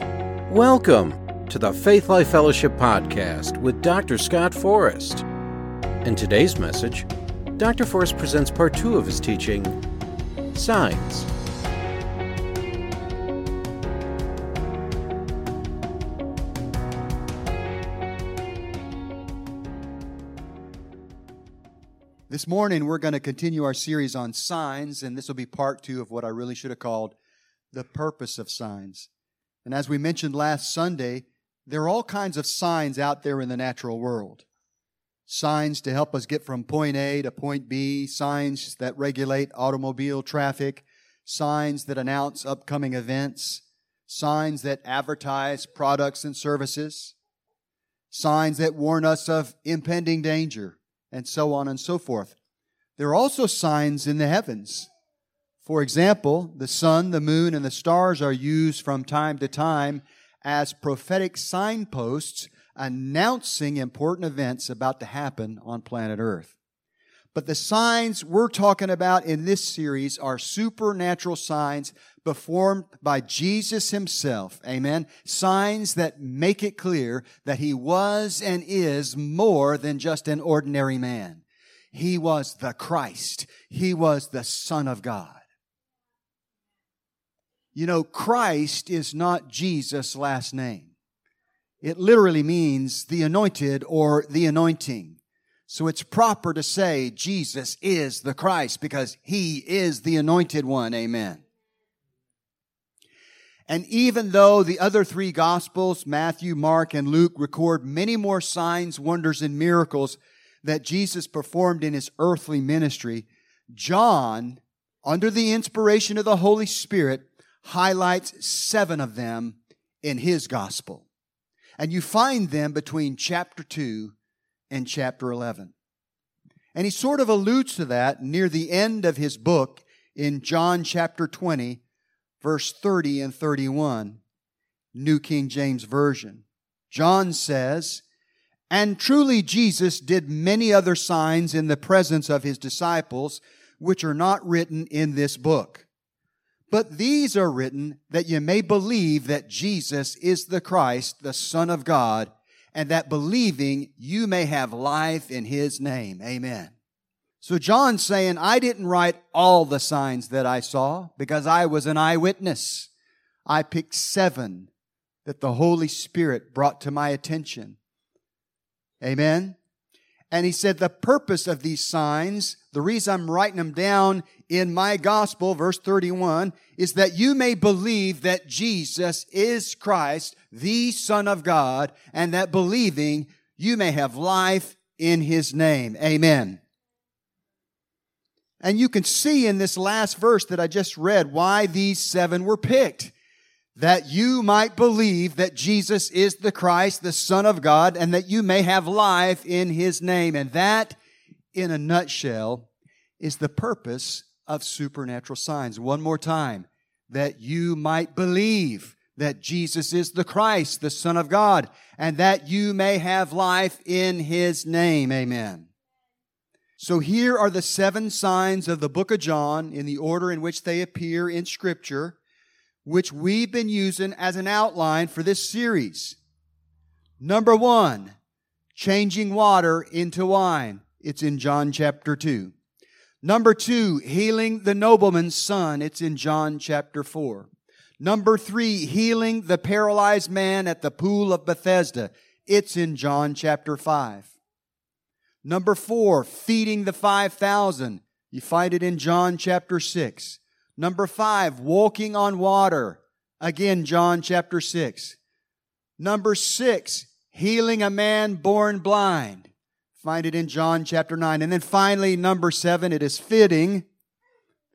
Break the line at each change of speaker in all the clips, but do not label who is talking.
Welcome to the Faith Life Fellowship Podcast with Dr. Scott Forrest. In today's message, Dr. Forrest presents part two of his teaching Signs.
This morning, we're going to continue our series on signs, and this will be part two of what I really should have called the purpose of signs. And as we mentioned last Sunday, there are all kinds of signs out there in the natural world. Signs to help us get from point A to point B, signs that regulate automobile traffic, signs that announce upcoming events, signs that advertise products and services, signs that warn us of impending danger and so on and so forth. There are also signs in the heavens. For example, the sun, the moon, and the stars are used from time to time as prophetic signposts announcing important events about to happen on planet Earth. But the signs we're talking about in this series are supernatural signs performed by Jesus himself. Amen. Signs that make it clear that he was and is more than just an ordinary man. He was the Christ. He was the Son of God. You know, Christ is not Jesus' last name. It literally means the anointed or the anointing. So it's proper to say Jesus is the Christ because he is the anointed one. Amen. And even though the other three gospels, Matthew, Mark, and Luke, record many more signs, wonders, and miracles that Jesus performed in his earthly ministry, John, under the inspiration of the Holy Spirit, highlights seven of them in his gospel. And you find them between chapter 2 and chapter 11. And he sort of alludes to that near the end of his book in John chapter 20, verse 30 and 31, New King James Version. John says, And truly Jesus did many other signs in the presence of his disciples, which are not written in this book. But these are written that you may believe that Jesus is the Christ, the Son of God, and that believing you may have life in his name. Amen. So John's saying, I didn't write all the signs that I saw because I was an eyewitness. I picked seven that the Holy Spirit brought to my attention. Amen. And he said, the purpose of these signs, the reason I'm writing them down in my gospel, verse 31, is that you may believe that Jesus is Christ, the Son of God, and that believing you may have life in his name. Amen. And you can see in this last verse that I just read why these seven were picked. That you might believe that Jesus is the Christ, the Son of God, and that you may have life in His name. And that, in a nutshell, is the purpose of supernatural signs. One more time. That you might believe that Jesus is the Christ, the Son of God, and that you may have life in His name. Amen. So here are the seven signs of the book of John in the order in which they appear in Scripture, which we've been using as an outline for this series. Number one, changing water into wine. It's in John chapter 2. Number two, healing the nobleman's son. It's in John chapter 4. Number three, healing the paralyzed man at the pool of Bethesda. It's in John chapter 5. Number four, feeding the 5,000. You find it in John chapter 6. Number five, walking on water. Again, John chapter 6. Number six, healing a man born blind. Find it in John chapter 9. And then finally, number seven, it is fitting.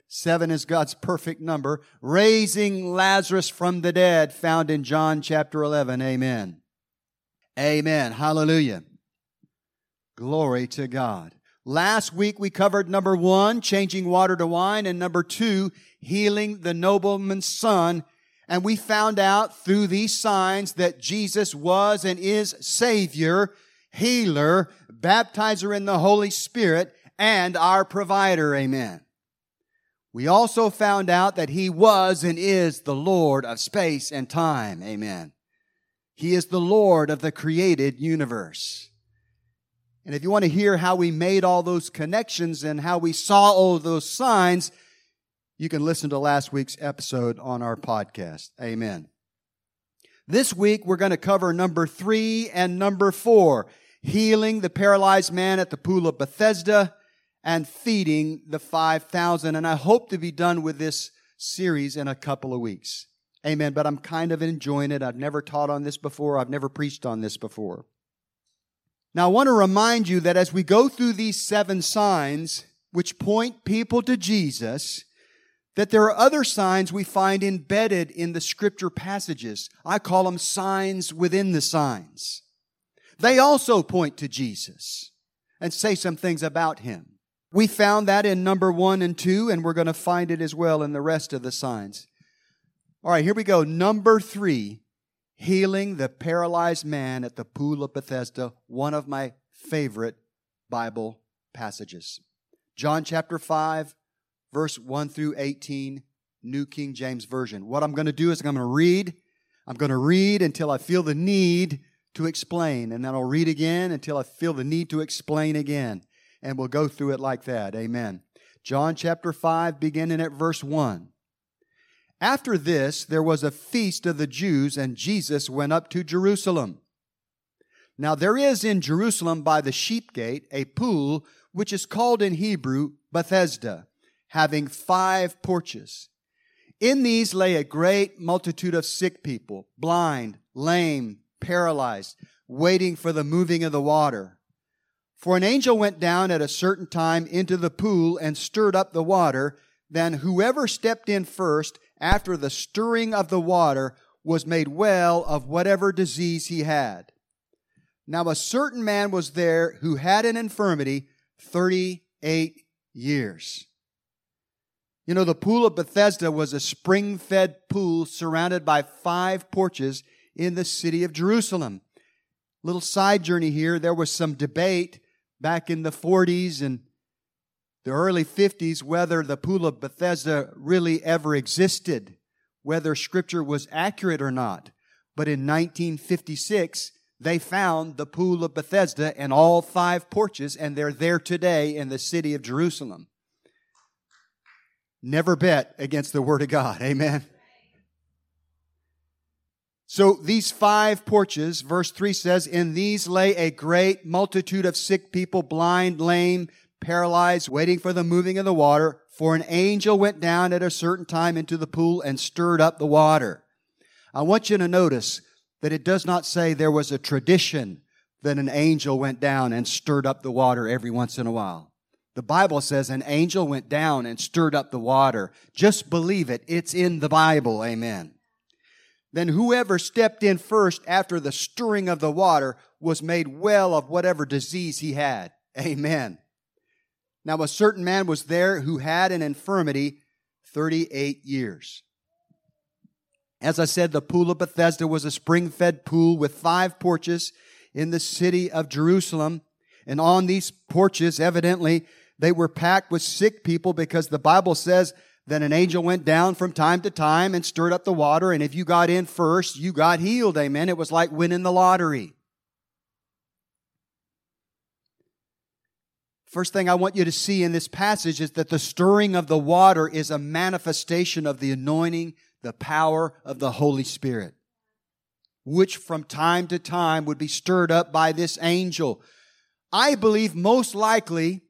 Seven is God's perfect number. Raising Lazarus from the dead, found in John chapter 11. Amen. Amen. Hallelujah. Glory to God. Last week we covered number one, changing water to wine, and number two, healing the nobleman's son. And we found out through these signs that Jesus was and is Savior, healer, baptizer in the Holy Spirit, and our provider. Amen. We also found out that He was and is the Lord of space and time. Amen. He is the Lord of the created universe. And if you want to hear how we made all those connections and how we saw all those signs, you can listen to last week's episode on our podcast. Amen. This week, we're going to cover number three and number four healing the paralyzed man at the pool of Bethesda and feeding the 5,000. And I hope to be done with this series in a couple of weeks. Amen. But I'm kind of enjoying it. I've never taught on this before. I've never preached on this before. Now, I want to remind you that as we go through these seven signs, which point people to Jesus, that there are other signs we find embedded in the scripture passages. I call them signs within the signs. They also point to Jesus and say some things about him. We found that in number one and two, and we're going to find it as well in the rest of the signs. All right, here we go. Number three, healing the paralyzed man at the pool of Bethesda, one of my favorite Bible passages. John chapter 5, verse 1 through 18, New King James Version. What I'm going to do is I'm going to read. I'm going to read until I feel the need to explain, and then I'll read again until I feel the need to explain again. And we'll go through it like that. Amen. John chapter 5, beginning at verse 1. After this, there was a feast of the Jews, and Jesus went up to Jerusalem. Now there is in Jerusalem by the sheep gate a pool which is called in Hebrew Bethesda having five porches. In these lay a great multitude of sick people, blind, lame, paralyzed, waiting for the moving of the water. For an angel went down at a certain time into the pool and stirred up the water. Then whoever stepped in first after the stirring of the water was made well of whatever disease he had. Now a certain man was there who had an infirmity 38 years. You know, the pool of Bethesda was a spring fed pool surrounded by five porches in the city of Jerusalem. Little side journey here. There was some debate back in the 40s and the early 50s whether the pool of Bethesda really ever existed, whether scripture was accurate or not. But in 1956, they found the pool of Bethesda and all five porches, and they're there today in the city of Jerusalem. Never bet against the Word of God. Amen. So these five porches, verse 3 says, In these lay a great multitude of sick people, blind, lame, paralyzed, waiting for the moving of the water. For an angel went down at a certain time into the pool and stirred up the water. I want you to notice that it does not say there was a tradition that an angel went down and stirred up the water every once in a while. The Bible says an angel went down and stirred up the water. Just believe it. It's in the Bible. Amen. Then whoever stepped in first after the stirring of the water was made well of whatever disease he had. Amen. Now a certain man was there who had an infirmity 38 years. As I said, the pool of Bethesda was a spring fed pool with five porches in the city of Jerusalem. And on these porches, evidently, they were packed with sick people because the Bible says that an angel went down from time to time and stirred up the water. And if you got in first, you got healed. Amen. It was like winning the lottery. First thing I want you to see in this passage is that the stirring of the water is a manifestation of the anointing, the power of the Holy Spirit, which from time to time would be stirred up by this angel. I believe most likely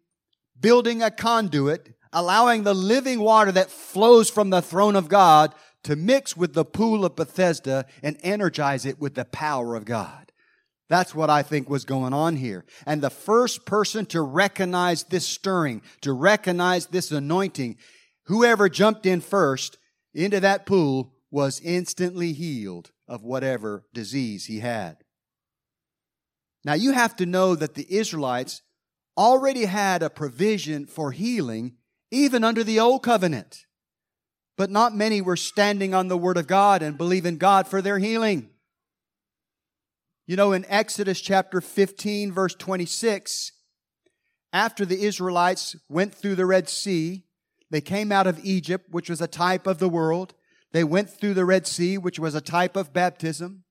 building a conduit, allowing the living water that flows from the throne of God to mix with the pool of Bethesda and energize it with the power of God. That's what I think was going on here. And the first person to recognize this stirring, to recognize this anointing, whoever jumped in first into that pool was instantly healed of whatever disease he had. Now you have to know that the Israelites already had a provision for healing even under the old covenant. But not many were standing on the word of God and believing God for their healing. You know, in Exodus chapter 15, verse 26, after the Israelites went through the Red Sea, They came out of Egypt, which was a type of the world. They went through the Red Sea, which was a type of baptism.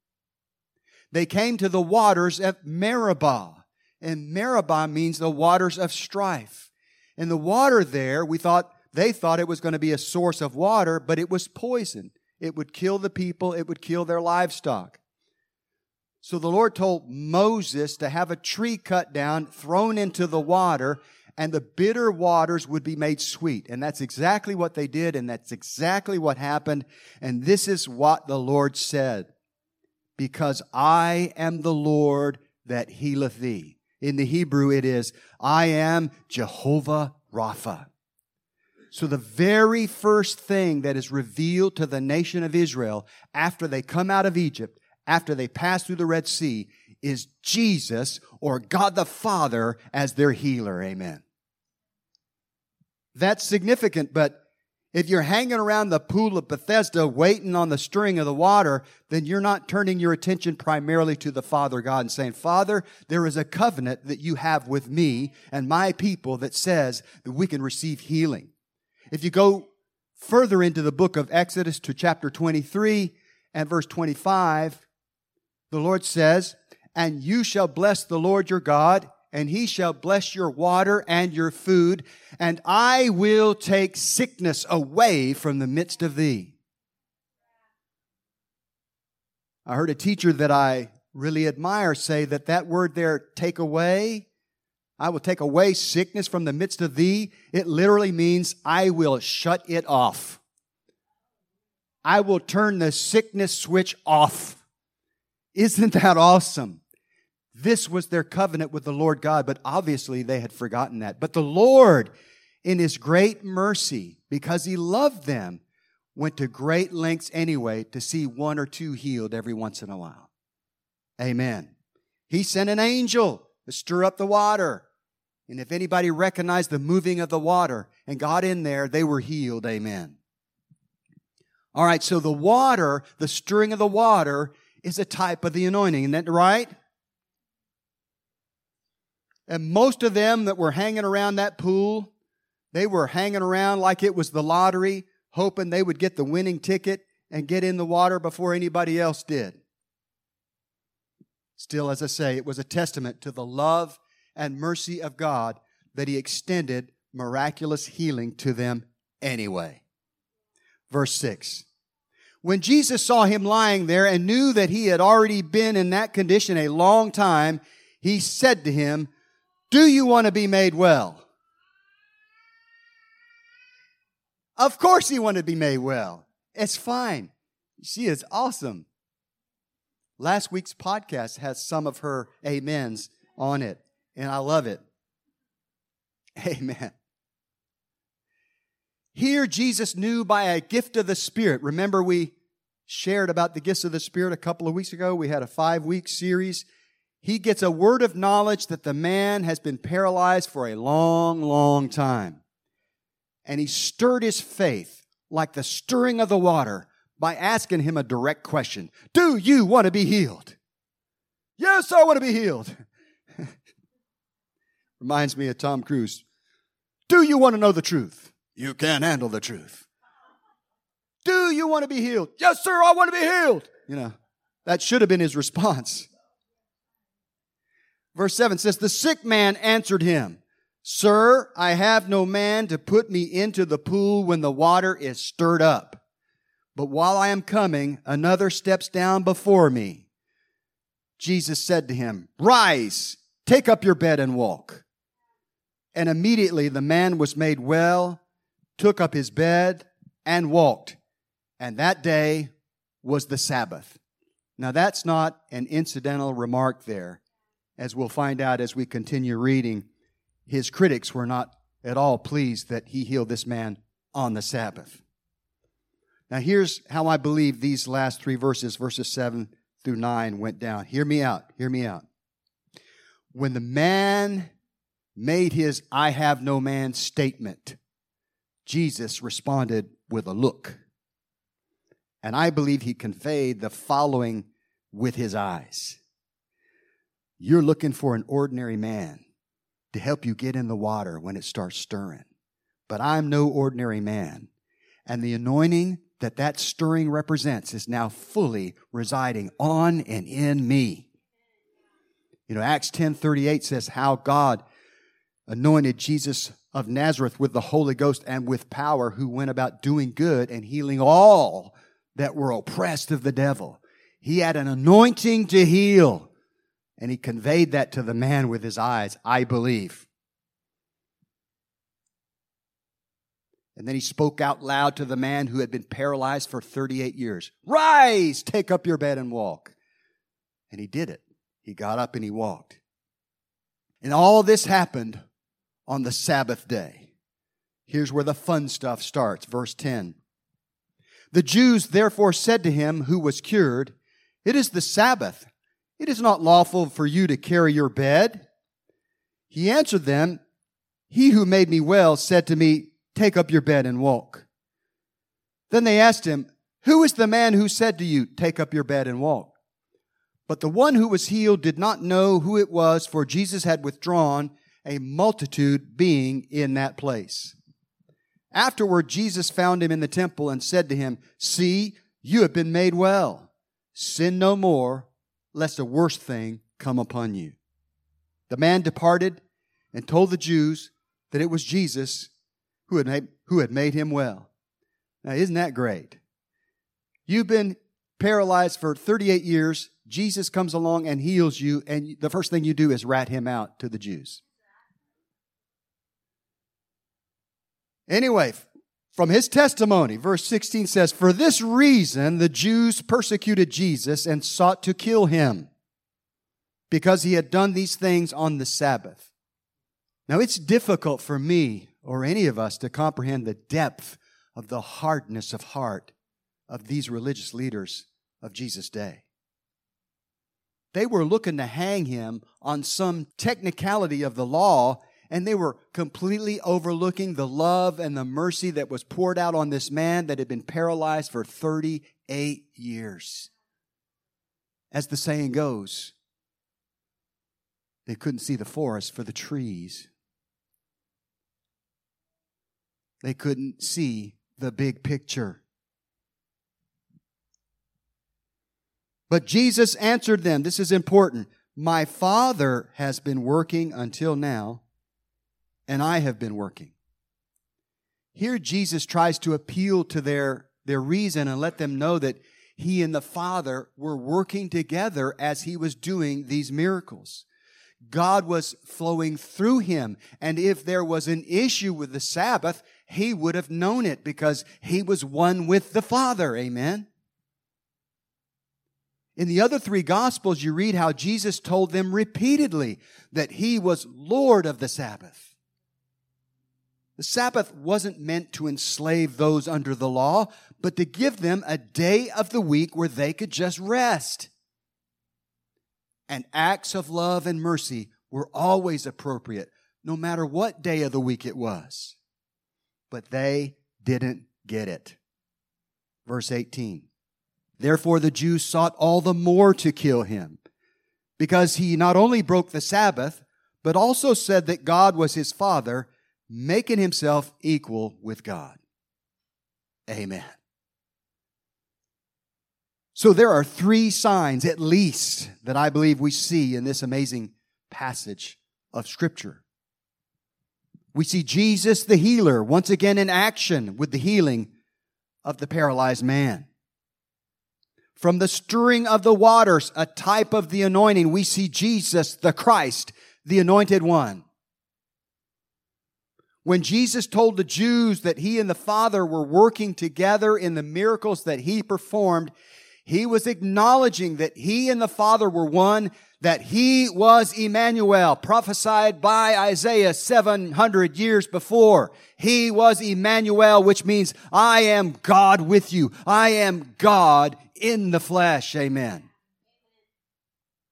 They came to the waters of Meribah. And Meribah means the waters of strife. And the water there, we thought, they thought it was going to be a source of water, but it was poison. It would kill the people, it would kill their livestock. So the Lord told Moses to have a tree cut down, thrown into the water, and the bitter waters would be made sweet. And that's exactly what they did, and that's exactly what happened. And this is what the Lord said Because I am the Lord that healeth thee. In the Hebrew, it is, I am Jehovah Rapha. So the very first thing that is revealed to the nation of Israel after they come out of Egypt, after they pass through the Red Sea, is Jesus or God the Father as their healer. Amen. That's significant, but if you're hanging around the pool of Bethesda waiting on the string of the water, then you're not turning your attention primarily to the Father God and saying, Father, there is a covenant that you have with me and my people that says that we can receive healing. If you go further into the book of Exodus to chapter 23 and verse 25, the Lord says, And you shall bless the Lord your God, and he shall bless your water and your food, and I will take sickness away from the midst of thee. I heard a teacher that I really admire say that that word there, take away, I will take away sickness from the midst of thee. It literally means I will shut it off. I will turn the sickness switch off. Isn't that awesome? This was their covenant with the Lord God, but obviously they had forgotten that. But the Lord, in His great mercy, because He loved them, went to great lengths anyway to see one or two healed every once in a while. Amen. He sent an angel to stir up the water. And if anybody recognized the moving of the water and got in there, they were healed. Amen. All right, so the water, the stirring of the water, is a type of the anointing. Isn't that right? And most of them that were hanging around that pool, they were hanging around like it was the lottery, hoping they would get the winning ticket and get in the water before anybody else did. Still, as I say, it was a testament to the love and mercy of God that He extended miraculous healing to them anyway. Verse 6. When Jesus saw him lying there and knew that he had already been in that condition a long time, he said to him, Do you want to be made well? Of course he wanted to be made well. It's fine. She is awesome. Last week's podcast has some of her amens on it, and I love it. Amen. Here, Jesus knew by a gift of the Spirit. Remember, we shared about the gifts of the Spirit a couple of weeks ago. We had a five week series. He gets a word of knowledge that the man has been paralyzed for a long, long time. And he stirred his faith like the stirring of the water by asking him a direct question Do you want to be healed? Yes, I want to be healed. Reminds me of Tom Cruise. Do you want to know the truth? You can't handle the truth. Do you want to be healed? Yes, sir, I want to be healed. You know, that should have been his response. Verse 7 says, The sick man answered him, Sir, I have no man to put me into the pool when the water is stirred up. But while I am coming, another steps down before me. Jesus said to him, Rise, take up your bed and walk. And immediately the man was made well took up his bed, and walked. And that day was the Sabbath. Now, that's not an incidental remark there. As we'll find out as we continue reading, his critics were not at all pleased that he healed this man on the Sabbath. Now, here's how I believe these last three verses, verses 7 through 9, went down. Hear me out. Hear me out. When the man made his I have no man statement, Jesus responded with a look. And I believe he conveyed the following with his eyes You're looking for an ordinary man to help you get in the water when it starts stirring. but I'm no ordinary man. And the anointing that that stirring represents is now fully residing on and in me. You know, Acts 10:38 says how God anointed Jesus of Nazareth with the Holy Ghost and with power who went about doing good and healing all that were oppressed of the devil. He had an anointing to heal and he conveyed that to the man with his eyes, I believe. And then he spoke out loud to the man who had been paralyzed for 38 years Rise, take up your bed and walk. And he did it. He got up and he walked. And all this happened on the Sabbath day. Here's where the fun stuff starts. Verse 10. The Jews therefore said to him who was cured, It is the Sabbath. It is not lawful for you to carry your bed. He answered them, He who made me well said to me, Take up your bed and walk. Then they asked him, Who is the man who said to you, Take up your bed and walk? But the one who was healed did not know who it was, for Jesus had withdrawn, a multitude being in that place. Afterward, Jesus found him in the temple and said to him, See, you have been made well. Sin no more, lest a worse thing come upon you. The man departed and told the Jews that it was Jesus who had made, who had made him well. Now, isn't that great? You've been paralyzed for 38 years. Jesus comes along and heals you, and the first thing you do is rat him out to the Jews. Anyway, from his testimony, verse 16 says, For this reason the Jews persecuted Jesus and sought to kill him because he had done these things on the Sabbath. Now, it's difficult for me or any of us to comprehend the depth of the hardness of heart of these religious leaders of Jesus' day. They were looking to hang him on some technicality of the law, and they were completely overlooking the love and the mercy that was poured out on this man that had been paralyzed for 38 years. As the saying goes, they couldn't see the forest for the trees. They couldn't see the big picture. But Jesus answered them, this is important. My Father has been working until now, and I have been working. Here, Jesus tries to appeal to their, their reason and let them know that he and the Father were working together as he was doing these miracles. God was flowing through him. And if there was an issue with the Sabbath, he would have known it because he was one with the Father. Amen. In the other three Gospels, you read how Jesus told them repeatedly that he was Lord of the Sabbath. The Sabbath wasn't meant to enslave those under the law, but to give them a day of the week where they could just rest. And acts of love and mercy were always appropriate, no matter what day of the week it was but they didn't get it. Verse 18. Therefore the Jews sought all the more to kill him, because he not only broke the Sabbath, but also said that God was his Father, making himself equal with God. Amen. So there are three signs, at least, that I believe we see in this amazing passage of Scripture. We see Jesus the healer once again in action with the healing of the paralyzed man. From the stirring of the waters, a type of the anointing, we see Jesus the Christ, the anointed one. When Jesus told the Jews that he and the Father were working together in the miracles that he performed, he was acknowledging that he and the Father were one, that he was Emmanuel, prophesied by Isaiah 700 years before. He was Emmanuel, which means I am God with you. I am God in the flesh. Amen.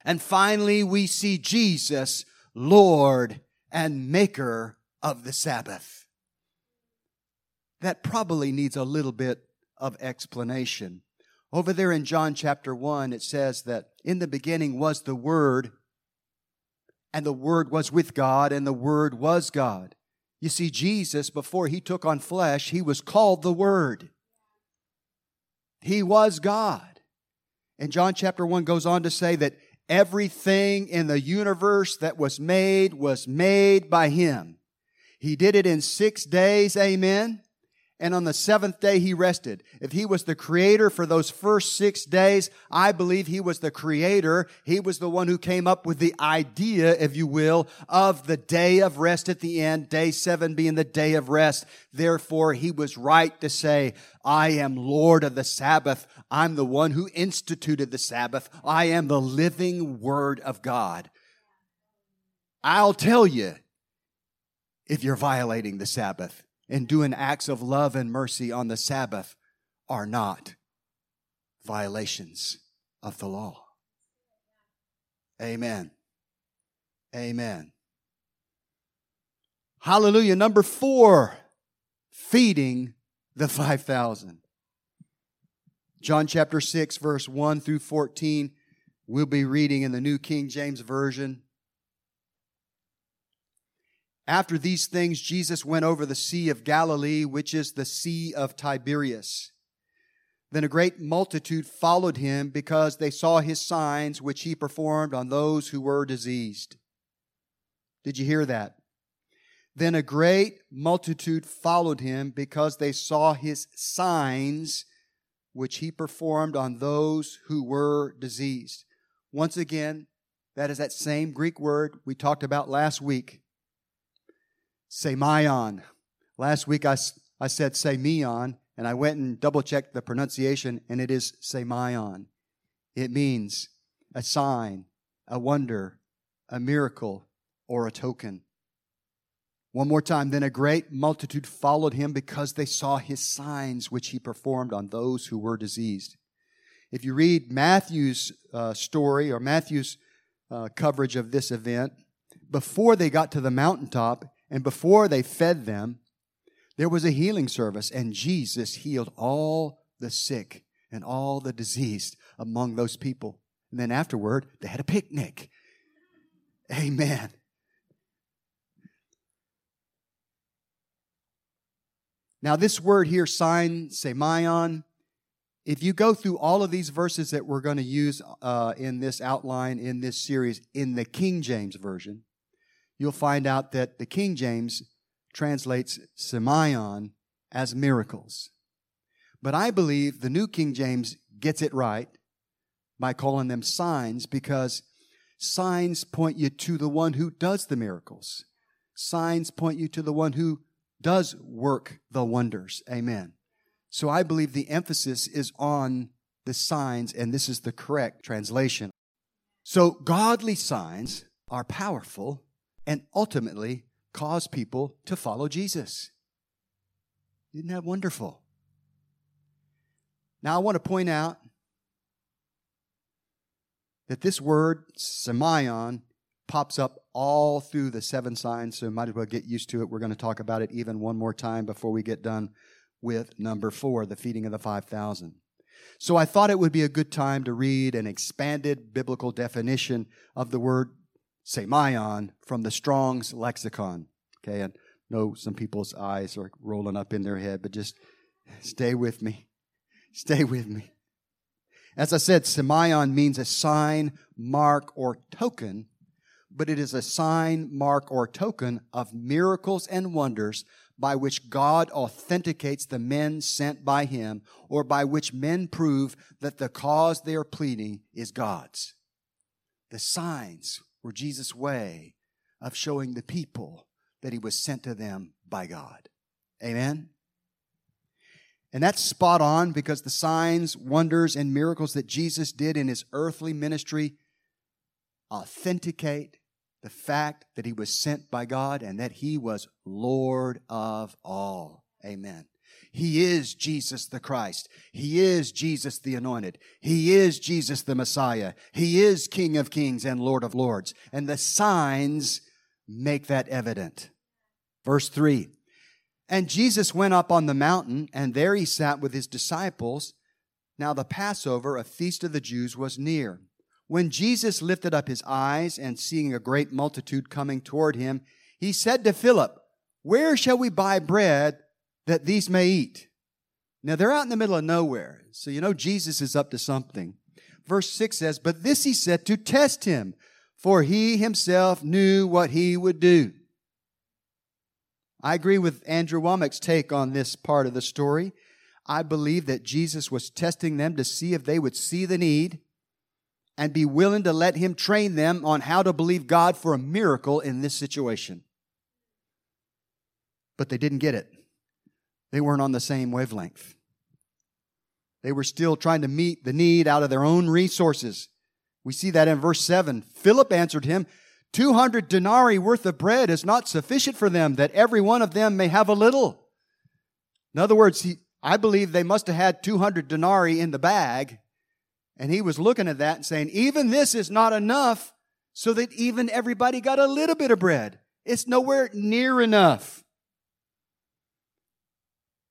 And finally, we see Jesus, Lord and Maker of the Sabbath. That probably needs a little bit of explanation. Over there in John chapter 1, it says that in the beginning was the Word, and the Word was with God, and the Word was God. You see, Jesus, before he took on flesh, he was called the Word. He was God. And John chapter 1 goes on to say that everything in the universe that was made was made by him. He did it in six days, amen and on the seventh day he rested. If he was the creator for those first six days, I believe he was the creator. He was the one who came up with the idea, if you will, of the day of rest at the end, day seven being the day of rest. Therefore, he was right to say, I am Lord of the Sabbath. I'm the one who instituted the Sabbath. I am the living word of God. I'll tell you if you're violating the Sabbath and doing acts of love and mercy on the Sabbath are not violations of the law. Amen. Amen. Hallelujah. Number four, feeding the 5,000. John chapter 6, verse 1 through 14. We'll be reading in the New King James Version. After these things, Jesus went over the Sea of Galilee, which is the Sea of Tiberias. Then a great multitude followed him because they saw his signs which he performed on those who were diseased. Did you hear that? Then a great multitude followed him because they saw his signs which he performed on those who were diseased. Once again, that is that same Greek word we talked about last week Semeion. Last week I, I said Semeion, and I went and double checked the pronunciation, and it is Semeion. It means a sign, a wonder, a miracle, or a token. One more time, then a great multitude followed him because they saw his signs which he performed on those who were diseased. If you read Matthew's uh, story or Matthew's uh, coverage of this event, before they got to the mountaintop, and before they fed them, there was a healing service, and Jesus healed all the sick and all the diseased among those people. And then afterward, they had a picnic. Amen. Now, this word here, sign, semeion, if you go through all of these verses that we're going to use uh, in this outline, in this series, in the King James Version, you'll find out that the King James translates semeion as miracles. But I believe the New King James gets it right by calling them signs because signs point you to the one who does the miracles. Signs point you to the one who does work the wonders. Amen. So I believe the emphasis is on the signs, and this is the correct translation. So godly signs are powerful and ultimately cause people to follow Jesus. Isn't that wonderful? Now, I want to point out that this word, semeion, pops up all through the seven signs, so might as well get used to it. We're going to talk about it even one more time before we get done with number four, the feeding of the 5,000. So I thought it would be a good time to read an expanded biblical definition of the word semeion from the Strong's lexicon. Okay, I know some people's eyes are rolling up in their head, but just stay with me. Stay with me. As I said, semeion means a sign, mark, or token, but it is a sign, mark, or token of miracles and wonders by which God authenticates the men sent by him, or by which men prove that the cause they are pleading is God's. The signs were Jesus' way of showing the people that he was sent to them by God. Amen? And that's spot on because the signs, wonders, and miracles that Jesus did in his earthly ministry authenticate the fact that he was sent by God and that he was Lord of all. Amen. He is Jesus the Christ. He is Jesus the Anointed. He is Jesus the Messiah. He is King of Kings and Lord of Lords. And the signs make that evident. Verse 3 And Jesus went up on the mountain, and there he sat with his disciples. Now the Passover, a feast of the Jews, was near. When Jesus lifted up his eyes and seeing a great multitude coming toward him, he said to Philip, Where shall we buy bread that these may eat? Now they're out in the middle of nowhere. So you know Jesus is up to something. Verse 6 says, But this he said to test him, for he himself knew what he would do. I agree with Andrew Wommack's take on this part of the story. I believe that Jesus was testing them to see if they would see the need and be willing to let him train them on how to believe God for a miracle in this situation. But they didn't get it. They weren't on the same wavelength. They were still trying to meet the need out of their own resources. We see that in verse 7. Philip answered him, 200 denarii worth of bread is not sufficient for them, that every one of them may have a little. In other words, he, I believe they must have had 200 denarii in the bag, and he was looking at that and saying, even this is not enough so that even everybody got a little bit of bread. It's nowhere near enough.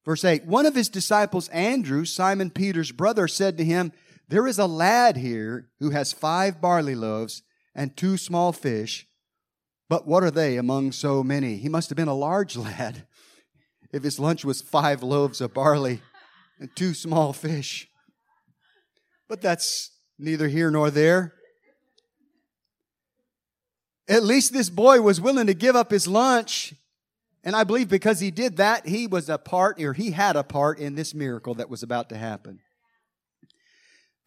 Verse 8 One of his disciples, Andrew, Simon Peter's brother, said to him, There is a lad here who has five barley loaves and two small fish, but what are they among so many? He must have been a large lad if his lunch was five loaves of barley and two small fish. But that's neither here nor there. At least this boy was willing to give up his lunch and I believe because he did that, he was a part, or he had a part in this miracle that was about to happen.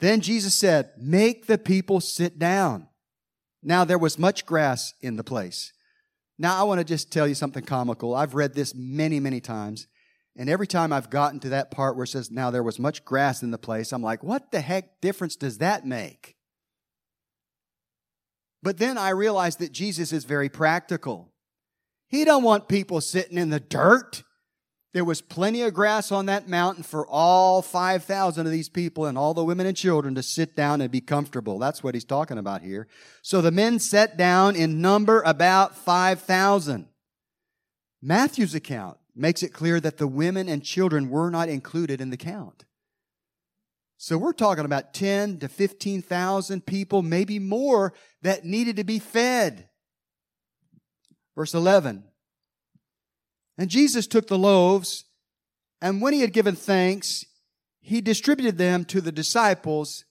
Then Jesus said, Make the people sit down. Now there was much grass in the place. Now I want to just tell you something comical. I've read this many, many times. And every time I've gotten to that part where it says, Now there was much grass in the place, I'm like, What the heck difference does that make? But then I realized that Jesus is very practical. He don't want people sitting in the dirt. There was plenty of grass on that mountain for all 5,000 of these people and all the women and children to sit down and be comfortable. That's what he's talking about here. So the men sat down in number about 5,000. Matthew's account makes it clear that the women and children were not included in the count. So we're talking about 10 to 15,000 people, maybe more, that needed to be fed. Verse 11. And Jesus took the loaves, and when he had given thanks, he distributed them to the disciples,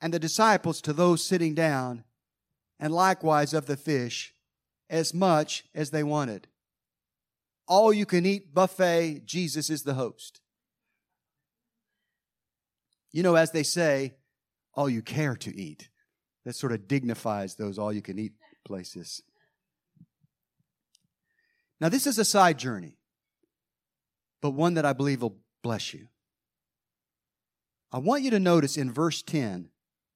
and the disciples to those sitting down, and likewise of the fish, as much as they wanted. All you can eat buffet, Jesus is the host. You know, as they say, all you care to eat. That sort of dignifies those all you can eat places. Now, this is a side journey, but one that I believe will bless you. I want you to notice in verse 10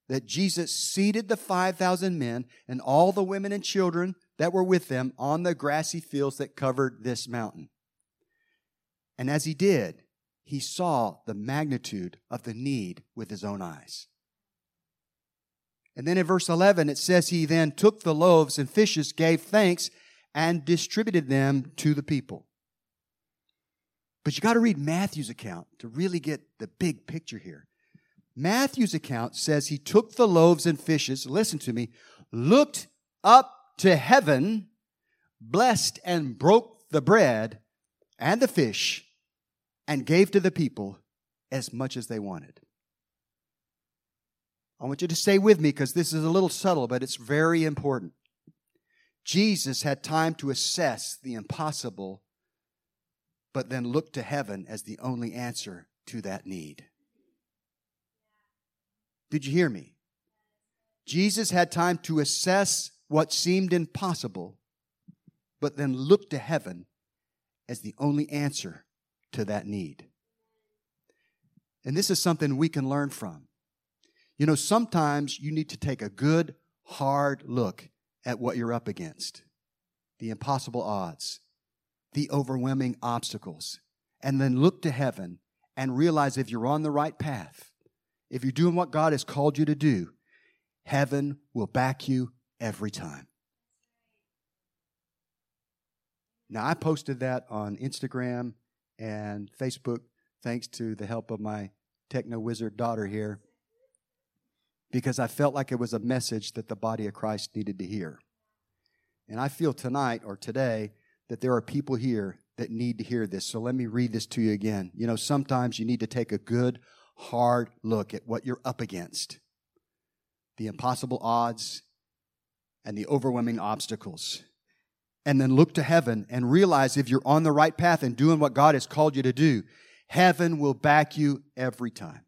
that Jesus seated the 5,000 men and all the women and children that were with them on the grassy fields that covered this mountain. And as he did, he saw the magnitude of the need with his own eyes. And then in verse 11, it says, He then took the loaves and fishes, gave thanks, and distributed them to the people. But you got to read Matthew's account to really get the big picture here. Matthew's account says he took the loaves and fishes, listen to me, looked up to heaven, blessed and broke the bread and the fish, and gave to the people as much as they wanted. I want you to stay with me because this is a little subtle, but it's very important. Jesus had time to assess the impossible, but then look to heaven as the only answer to that need. Did you hear me? Jesus had time to assess what seemed impossible, but then look to heaven as the only answer to that need. And this is something we can learn from. You know, sometimes you need to take a good, hard look at what you're up against the impossible odds, the overwhelming obstacles, and then look to heaven and realize if you're on the right path, if you're doing what God has called you to do, heaven will back you every time. Now, I posted that on Instagram and Facebook thanks to the help of my techno wizard daughter here because I felt like it was a message that the body of Christ needed to hear. And I feel tonight or today that there are people here that need to hear this. So let me read this to you again. You know, sometimes you need to take a good, hard look at what you're up against the impossible odds and the overwhelming obstacles. And then look to heaven and realize if you're on the right path and doing what God has called you to do, heaven will back you every time.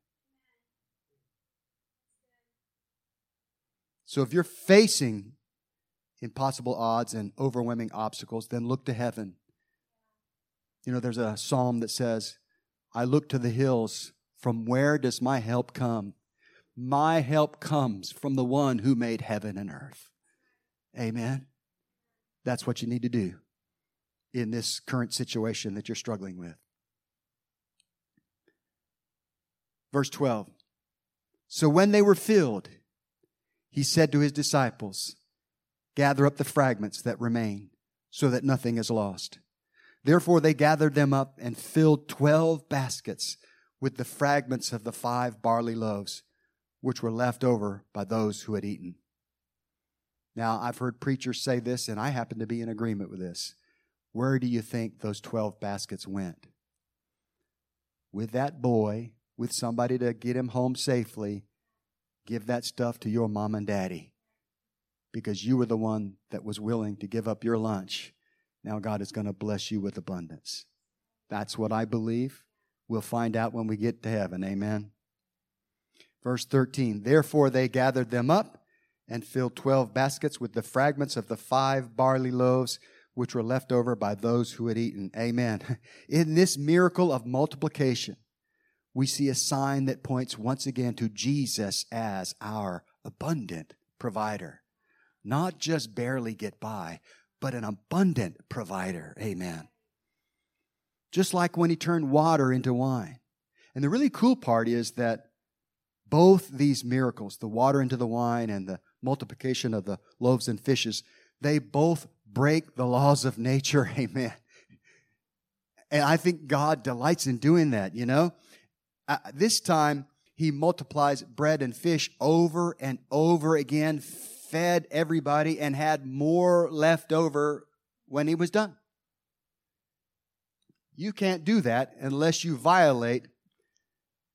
So if you're facing impossible odds and overwhelming obstacles, then look to heaven. You know, there's a psalm that says, I look to the hills. From where does my help come? My help comes from the one who made heaven and earth. Amen. That's what you need to do in this current situation that you're struggling with. Verse 12. So when they were filled, he said to his disciples, Gather up the fragments that remain, so that nothing is lost. Therefore they gathered them up and filled twelve baskets with the fragments of the five barley loaves, which were left over by those who had eaten. Now, I've heard preachers say this, and I happen to be in agreement with this. Where do you think those 12 baskets went? With that boy, with somebody to get him home safely, give that stuff to your mom and daddy because you were the one that was willing to give up your lunch. Now God is going to bless you with abundance. That's what I believe. We'll find out when we get to heaven. Amen. Verse 13 Therefore they gathered them up and filled twelve baskets with the fragments of the five barley loaves which were left over by those who had eaten. Amen. In this miracle of multiplication, we see a sign that points once again to Jesus as our abundant provider. Not just barely get by, but an abundant provider. Amen. Just like when he turned water into wine. And the really cool part is that both these miracles, the water into the wine and the multiplication of the loaves and fishes, they both break the laws of nature. Amen. And I think God delights in doing that, you know? Uh, this time, he multiplies bread and fish over and over again, fed everybody, and had more left over when he was done. You can't do that unless you violate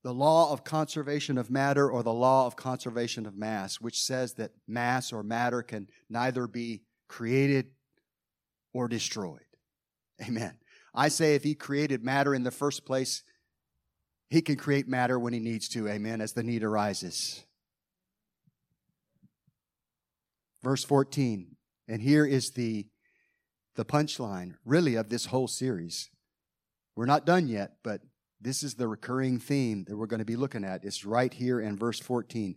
the law of conservation of matter or the law of conservation of mass, which says that mass or matter can neither be created or destroyed. Amen. I say if he created matter in the first place, he can create matter when he needs to. Amen. As the need arises. Verse 14. And here is the, the punchline, really, of this whole series. We're not done yet, but this is the recurring theme that we're going to be looking at. It's right here in verse 14.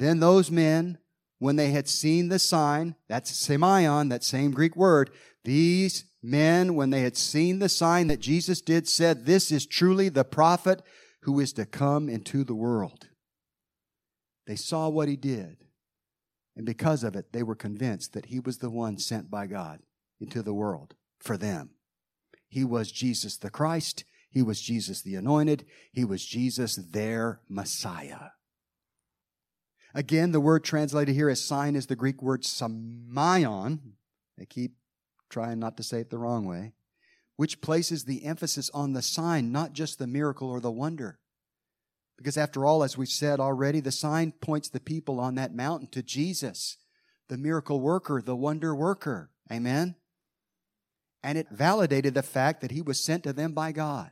Then those men, when they had seen the sign, that's semeion, that same Greek word, these men, when they had seen the sign that Jesus did, said, This is truly the prophet who is to come into the world. They saw what he did, and because of it, they were convinced that he was the one sent by God into the world for them. He was Jesus the Christ. He was Jesus the Anointed. He was Jesus their Messiah. Again, the word translated here as sign is the Greek word semeion. They keep trying not to say it the wrong way, which places the emphasis on the sign, not just the miracle or the wonder. Because after all, as we've said already, the sign points the people on that mountain to Jesus, the miracle worker, the wonder worker. Amen? And it validated the fact that he was sent to them by God.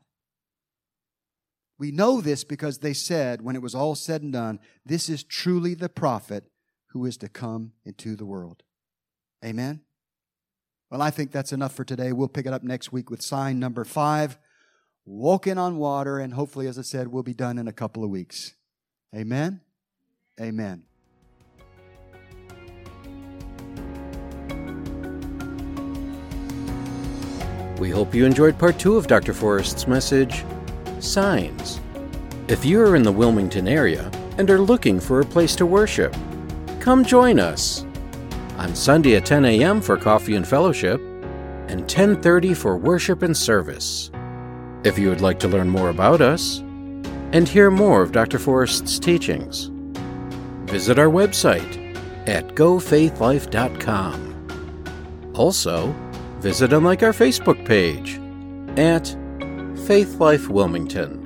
We know this because they said, when it was all said and done, this is truly the prophet who is to come into the world. Amen? Well, I think that's enough for today. We'll pick it up next week with sign number five walking on water, and hopefully, as I said, we'll be done in a couple of weeks. Amen? Amen.
We hope you enjoyed part two of Dr. Forrest's message Signs. If you are in the Wilmington area and are looking for a place to worship, come join us on Sunday at 10 a.m. for coffee and fellowship and 10:30 for worship and service. If you would like to learn more about us and hear more of Dr. Forrest's teachings, visit our website at gofaithlife.com. Also, visit and like our Facebook page at Faith Life Wilmington.